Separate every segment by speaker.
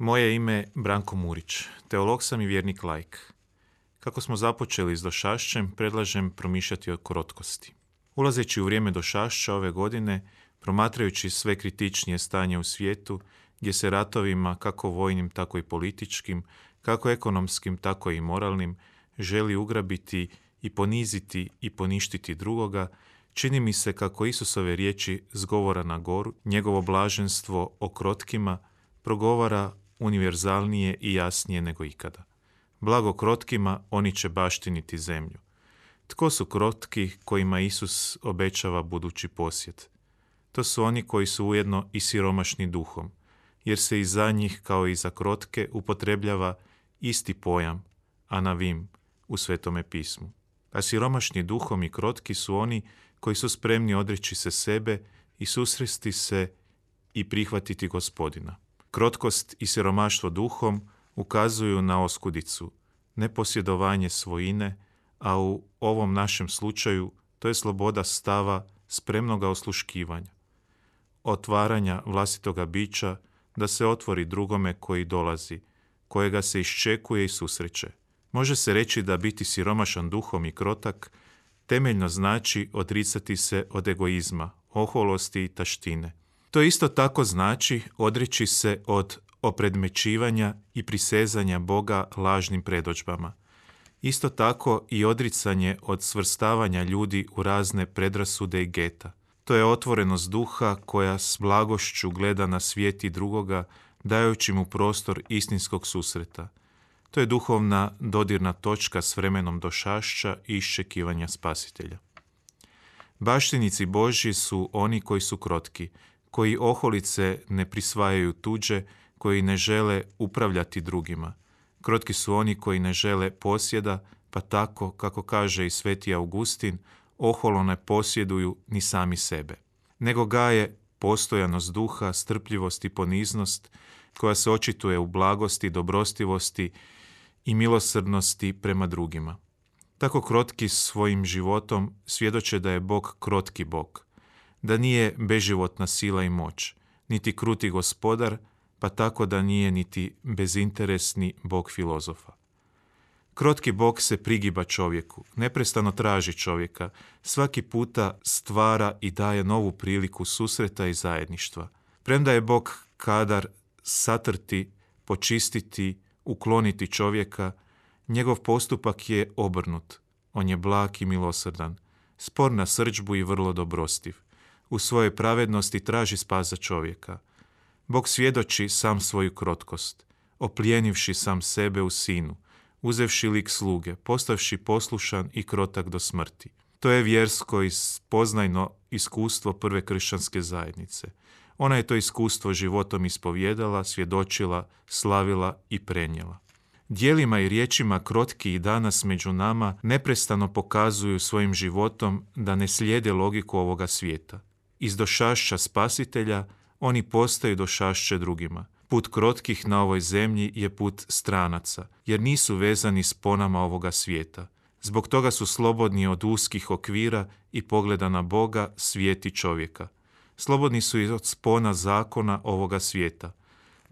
Speaker 1: Moje ime je Branko Murić, teolog sam i vjernik lajk. Kako smo započeli s došašćem, predlažem promišljati o krotkosti. Ulazeći u vrijeme došašća ove godine, promatrajući sve kritičnije stanje u svijetu, gdje se ratovima, kako vojnim, tako i političkim, kako ekonomskim, tako i moralnim, želi ugrabiti i poniziti i poništiti drugoga, čini mi se kako Isusove riječi zgovora na goru, njegovo blaženstvo o krotkima, progovara univerzalnije i jasnije nego ikada. Blago krotkima, oni će baštiniti zemlju. Tko su krotki kojima Isus obećava budući posjet? To su oni koji su ujedno i siromašni duhom, jer se i za njih kao i za krotke upotrebljava isti pojam, anavim, u Svetome pismu. A siromašni duhom i krotki su oni koji su spremni odreći se sebe i susresti se i prihvatiti gospodina. Krotkost i siromaštvo duhom ukazuju na oskudicu, neposjedovanje svojine, a u ovom našem slučaju to je sloboda stava spremnoga osluškivanja, otvaranja vlastitoga bića da se otvori drugome koji dolazi, kojega se iščekuje i susreće. Može se reći da biti siromašan duhom i krotak temeljno znači odricati se od egoizma, oholosti i taštine. To isto tako znači odreći se od opredmećivanja i prisezanja Boga lažnim predođbama. Isto tako i odricanje od svrstavanja ljudi u razne predrasude i geta. To je otvorenost duha koja s blagošću gleda na svijet drugoga, dajući mu prostor istinskog susreta. To je duhovna dodirna točka s vremenom došašća i iščekivanja spasitelja. Baštinici Božji su oni koji su krotki, koji oholice ne prisvajaju tuđe, koji ne žele upravljati drugima. Krotki su oni koji ne žele posjeda, pa tako, kako kaže i sveti Augustin, oholo ne posjeduju ni sami sebe. Nego gaje postojanost duha, strpljivost i poniznost, koja se očituje u blagosti, dobrostivosti i milosrdnosti prema drugima. Tako krotki svojim životom svjedoče da je Bog krotki Bog, da nije beživotna sila i moć, niti kruti gospodar, pa tako da nije niti bezinteresni bog filozofa. Krotki bog se prigiba čovjeku, neprestano traži čovjeka, svaki puta stvara i daje novu priliku susreta i zajedništva. Premda je bog kadar satrti, počistiti, ukloniti čovjeka, njegov postupak je obrnut. On je blag i milosrdan, spor na srđbu i vrlo dobrostiv u svojoj pravednosti traži spas čovjeka. Bog svjedoči sam svoju krotkost, oplijenivši sam sebe u sinu, uzevši lik sluge, postavši poslušan i krotak do smrti. To je vjersko i poznajno iskustvo prve kršćanske zajednice. Ona je to iskustvo životom ispovjedala, svjedočila, slavila i prenijela. Dijelima i riječima krotki i danas među nama neprestano pokazuju svojim životom da ne slijede logiku ovoga svijeta. Iz došašća spasitelja oni postaju došašće drugima. Put krotkih na ovoj zemlji je put stranaca, jer nisu vezani s ponama ovoga svijeta. Zbog toga su slobodni od uskih okvira i pogleda na Boga, svijet i čovjeka. Slobodni su i od spona zakona ovoga svijeta.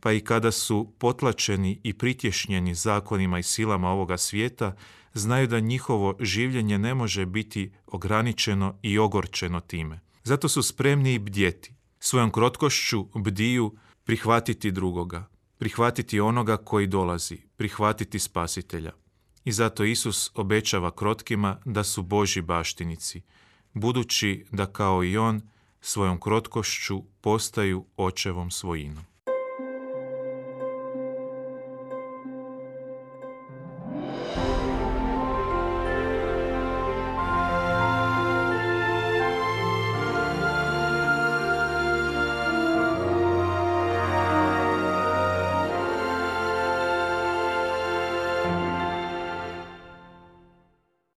Speaker 1: Pa i kada su potlačeni i pritješnjeni zakonima i silama ovoga svijeta, znaju da njihovo življenje ne može biti ograničeno i ogorčeno time. Zato su spremni i bdjeti. Svojom krotkošću bdiju prihvatiti drugoga, prihvatiti onoga koji dolazi, prihvatiti spasitelja. I zato Isus obećava krotkima da su Boži baštinici, budući da kao i on svojom krotkošću postaju očevom svojinom.